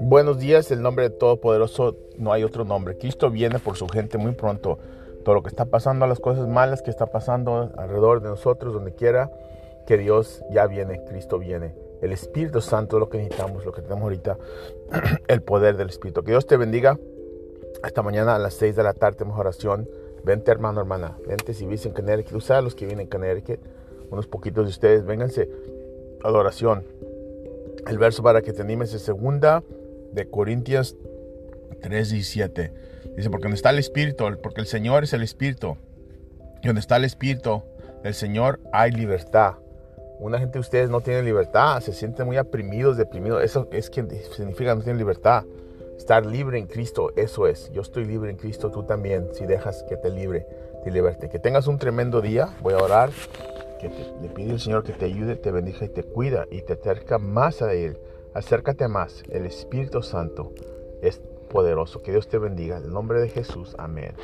Buenos días, el nombre de Todopoderoso, no hay otro nombre. Cristo viene por su gente muy pronto. Todo lo que está pasando, las cosas malas que está pasando alrededor de nosotros, donde quiera, que Dios ya viene, Cristo viene. El Espíritu Santo es lo que necesitamos, lo que tenemos ahorita, el poder del Espíritu. Que Dios te bendiga. Hasta mañana a las 6 de la tarde tenemos oración. Vente hermano, hermana. Vente si vives en Connecticut. Usa los que vienen en Connecticut. Unos poquitos de ustedes. Vénganse a la oración. El verso para que te animes es segunda de Corintios 3:17. Dice, porque donde está el Espíritu, porque el Señor es el Espíritu. Y donde está el Espíritu del Señor hay libertad. Una gente de ustedes no tiene libertad, se sienten muy oprimidos, deprimidos. Eso es que significa no tienen libertad. Estar libre en Cristo, eso es. Yo estoy libre en Cristo, tú también, si dejas que te libre, te liberte. Que tengas un tremendo día. Voy a orar. Le pide al Señor que te ayude, te bendiga y te cuida y te acerca más a Él. Acércate más. El Espíritu Santo es poderoso. Que Dios te bendiga. En el nombre de Jesús. Amén.